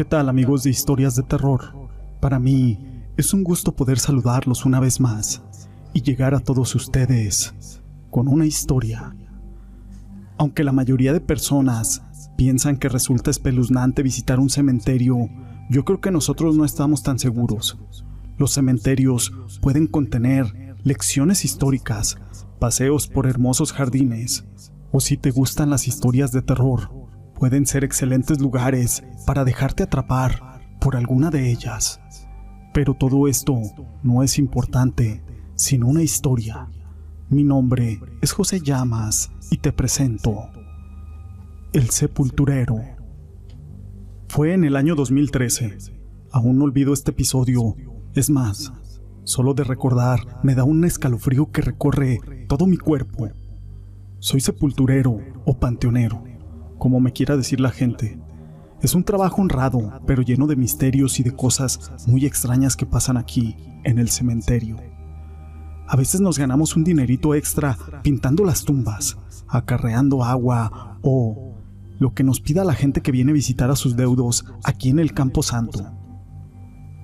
¿Qué tal amigos de historias de terror? Para mí es un gusto poder saludarlos una vez más y llegar a todos ustedes con una historia. Aunque la mayoría de personas piensan que resulta espeluznante visitar un cementerio, yo creo que nosotros no estamos tan seguros. Los cementerios pueden contener lecciones históricas, paseos por hermosos jardines, o si te gustan las historias de terror, pueden ser excelentes lugares para dejarte atrapar por alguna de ellas. Pero todo esto no es importante sin una historia. Mi nombre es José Llamas y te presento El Sepulturero. Fue en el año 2013. Aún no olvido este episodio. Es más, solo de recordar me da un escalofrío que recorre todo mi cuerpo. Soy sepulturero o panteonero como me quiera decir la gente. Es un trabajo honrado, pero lleno de misterios y de cosas muy extrañas que pasan aquí, en el cementerio. A veces nos ganamos un dinerito extra pintando las tumbas, acarreando agua o lo que nos pida la gente que viene a visitar a sus deudos aquí en el Campo Santo.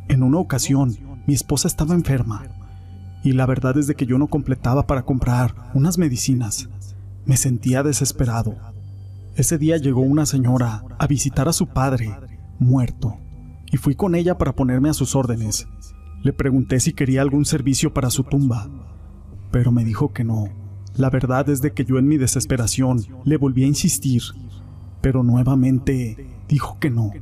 En una ocasión, mi esposa estaba enferma y la verdad es de que yo no completaba para comprar unas medicinas. Me sentía desesperado ese día llegó una señora a visitar a su padre, muerto, y fui con ella para ponerme a sus órdenes. Le pregunté si quería algún servicio para su tumba, pero me dijo que no. La verdad es de que yo en mi desesperación le volví a insistir, pero nuevamente dijo que no.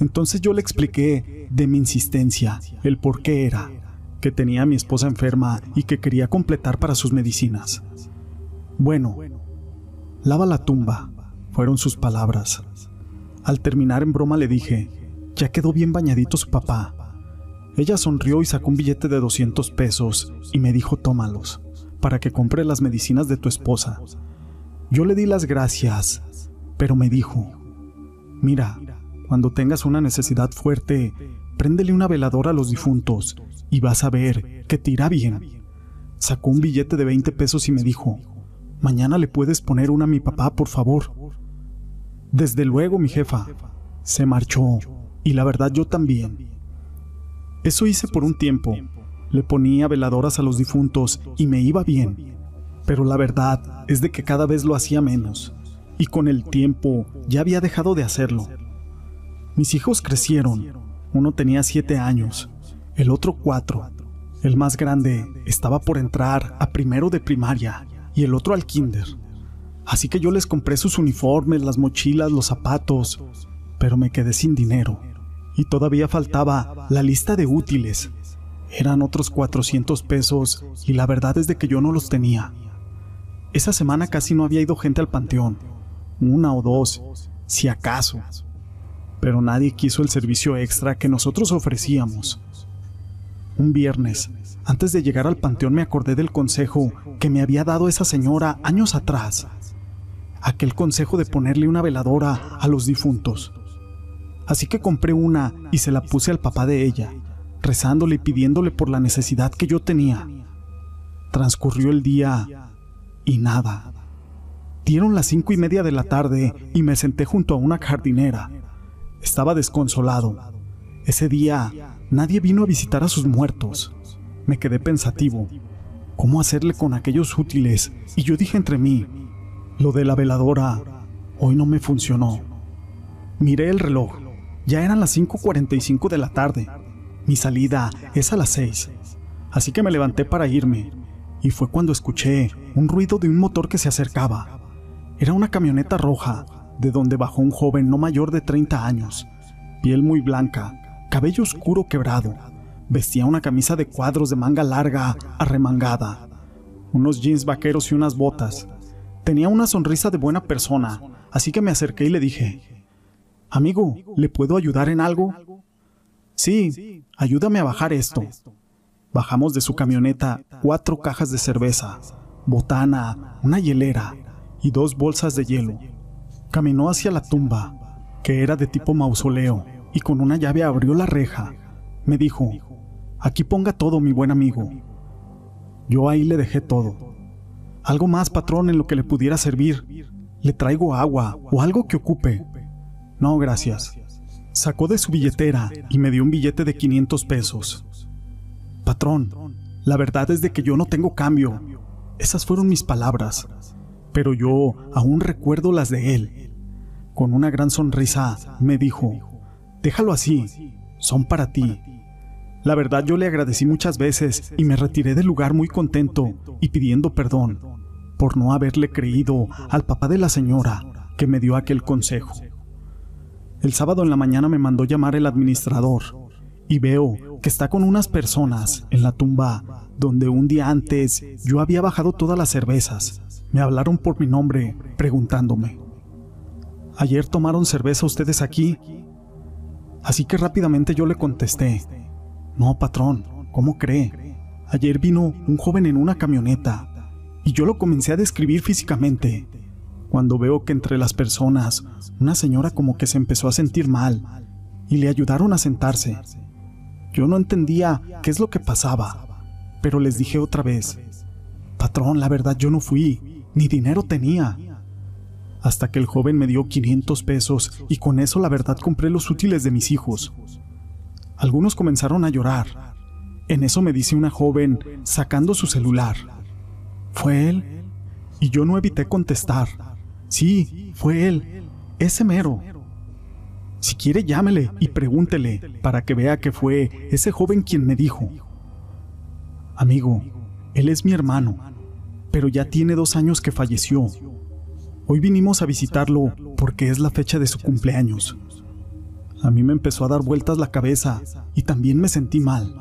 Entonces yo le expliqué de mi insistencia el por qué era, que tenía a mi esposa enferma y que quería completar para sus medicinas. Bueno, lava la tumba, fueron sus palabras. Al terminar en broma le dije, ya quedó bien bañadito su papá. Ella sonrió y sacó un billete de 200 pesos y me dijo, tómalos, para que compre las medicinas de tu esposa. Yo le di las gracias, pero me dijo, mira, cuando tengas una necesidad fuerte, préndele una veladora a los difuntos y vas a ver que te irá bien. Sacó un billete de 20 pesos y me dijo, mañana le puedes poner una a mi papá, por favor. Desde luego, mi jefa. Se marchó. Y la verdad yo también. Eso hice por un tiempo. Le ponía veladoras a los difuntos y me iba bien. Pero la verdad es de que cada vez lo hacía menos. Y con el tiempo ya había dejado de hacerlo. Mis hijos crecieron. Uno tenía siete años, el otro cuatro. El más grande estaba por entrar a primero de primaria y el otro al kinder. Así que yo les compré sus uniformes, las mochilas, los zapatos, pero me quedé sin dinero. Y todavía faltaba la lista de útiles. Eran otros 400 pesos y la verdad es de que yo no los tenía. Esa semana casi no había ido gente al panteón. Una o dos, si acaso. Pero nadie quiso el servicio extra que nosotros ofrecíamos. Un viernes, antes de llegar al panteón me acordé del consejo que me había dado esa señora años atrás aquel consejo de ponerle una veladora a los difuntos. Así que compré una y se la puse al papá de ella, rezándole y pidiéndole por la necesidad que yo tenía. Transcurrió el día y nada. Dieron las cinco y media de la tarde y me senté junto a una jardinera. Estaba desconsolado. Ese día nadie vino a visitar a sus muertos. Me quedé pensativo. ¿Cómo hacerle con aquellos útiles? Y yo dije entre mí, lo de la veladora hoy no me funcionó. Miré el reloj. Ya eran las 5.45 de la tarde. Mi salida es a las 6. Así que me levanté para irme. Y fue cuando escuché un ruido de un motor que se acercaba. Era una camioneta roja, de donde bajó un joven no mayor de 30 años. Piel muy blanca, cabello oscuro quebrado. Vestía una camisa de cuadros de manga larga, arremangada. Unos jeans vaqueros y unas botas. Tenía una sonrisa de buena persona, así que me acerqué y le dije, Amigo, ¿le puedo ayudar en algo? Sí, ayúdame a bajar esto. Bajamos de su camioneta cuatro cajas de cerveza, botana, una hielera y dos bolsas de hielo. Caminó hacia la tumba, que era de tipo mausoleo, y con una llave abrió la reja. Me dijo, aquí ponga todo, mi buen amigo. Yo ahí le dejé todo. Algo más, patrón, en lo que le pudiera servir. Le traigo agua o algo que ocupe. No, gracias. Sacó de su billetera y me dio un billete de 500 pesos. Patrón, la verdad es de que yo no tengo cambio. Esas fueron mis palabras, pero yo aún recuerdo las de él. Con una gran sonrisa me dijo, déjalo así, son para ti. La verdad yo le agradecí muchas veces y me retiré del lugar muy contento y pidiendo perdón por no haberle creído al papá de la señora que me dio aquel consejo. El sábado en la mañana me mandó llamar el administrador y veo que está con unas personas en la tumba donde un día antes yo había bajado todas las cervezas. Me hablaron por mi nombre preguntándome, ¿ayer tomaron cerveza ustedes aquí? Así que rápidamente yo le contesté, no, patrón, ¿cómo cree? Ayer vino un joven en una camioneta y yo lo comencé a describir físicamente. Cuando veo que entre las personas una señora como que se empezó a sentir mal y le ayudaron a sentarse. Yo no entendía qué es lo que pasaba, pero les dije otra vez, patrón, la verdad yo no fui, ni dinero tenía. Hasta que el joven me dio 500 pesos y con eso la verdad compré los útiles de mis hijos. Algunos comenzaron a llorar. En eso me dice una joven sacando su celular. ¿Fue él? Y yo no evité contestar. Sí, fue él. Ese mero. Si quiere, llámele y pregúntele para que vea que fue ese joven quien me dijo. Amigo, él es mi hermano, pero ya tiene dos años que falleció. Hoy vinimos a visitarlo porque es la fecha de su cumpleaños. A mí me empezó a dar vueltas la cabeza y también me sentí mal.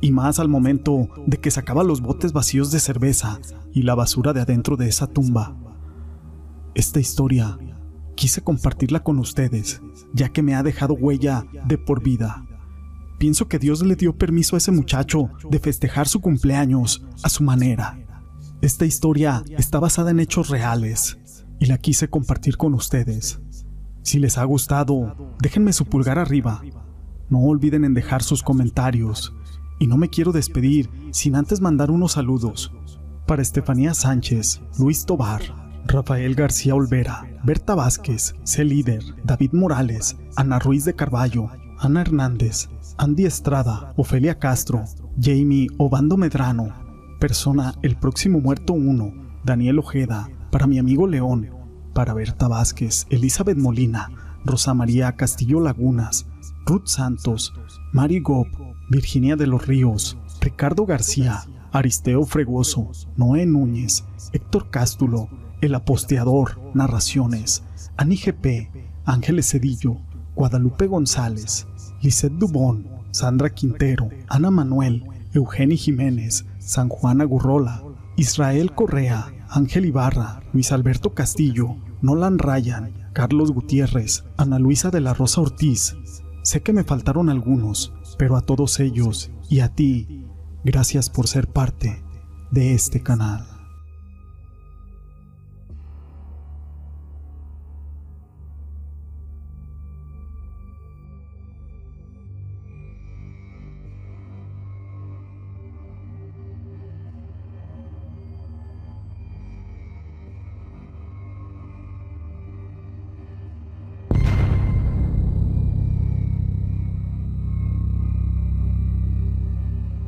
Y más al momento de que sacaba los botes vacíos de cerveza y la basura de adentro de esa tumba. Esta historia quise compartirla con ustedes, ya que me ha dejado huella de por vida. Pienso que Dios le dio permiso a ese muchacho de festejar su cumpleaños a su manera. Esta historia está basada en hechos reales y la quise compartir con ustedes. Si les ha gustado, déjenme su pulgar arriba. No olviden en dejar sus comentarios. Y no me quiero despedir sin antes mandar unos saludos. Para Estefanía Sánchez, Luis Tobar, Rafael García Olvera, Berta Vázquez, C. Líder, David Morales, Ana Ruiz de Carballo, Ana Hernández, Andy Estrada, Ofelia Castro, Jamie Obando Medrano, Persona El Próximo Muerto 1, Daniel Ojeda, para mi amigo León, para Berta Vázquez, Elizabeth Molina, Rosa María Castillo Lagunas, Ruth Santos, Mari Gop, Virginia de los Ríos, Ricardo García, Aristeo Fregoso, Noé Núñez, Héctor Cástulo, El Aposteador, Narraciones, Ani GP, Ángeles Cedillo, Guadalupe González, Lisette Dubón, Sandra Quintero, Ana Manuel, Eugeni Jiménez, San Juan Agurrola, Israel Correa, Ángel Ibarra, Luis Alberto Castillo, Nolan Ryan, Carlos Gutiérrez, Ana Luisa de la Rosa Ortiz. Sé que me faltaron algunos, pero a todos ellos y a ti, gracias por ser parte de este canal.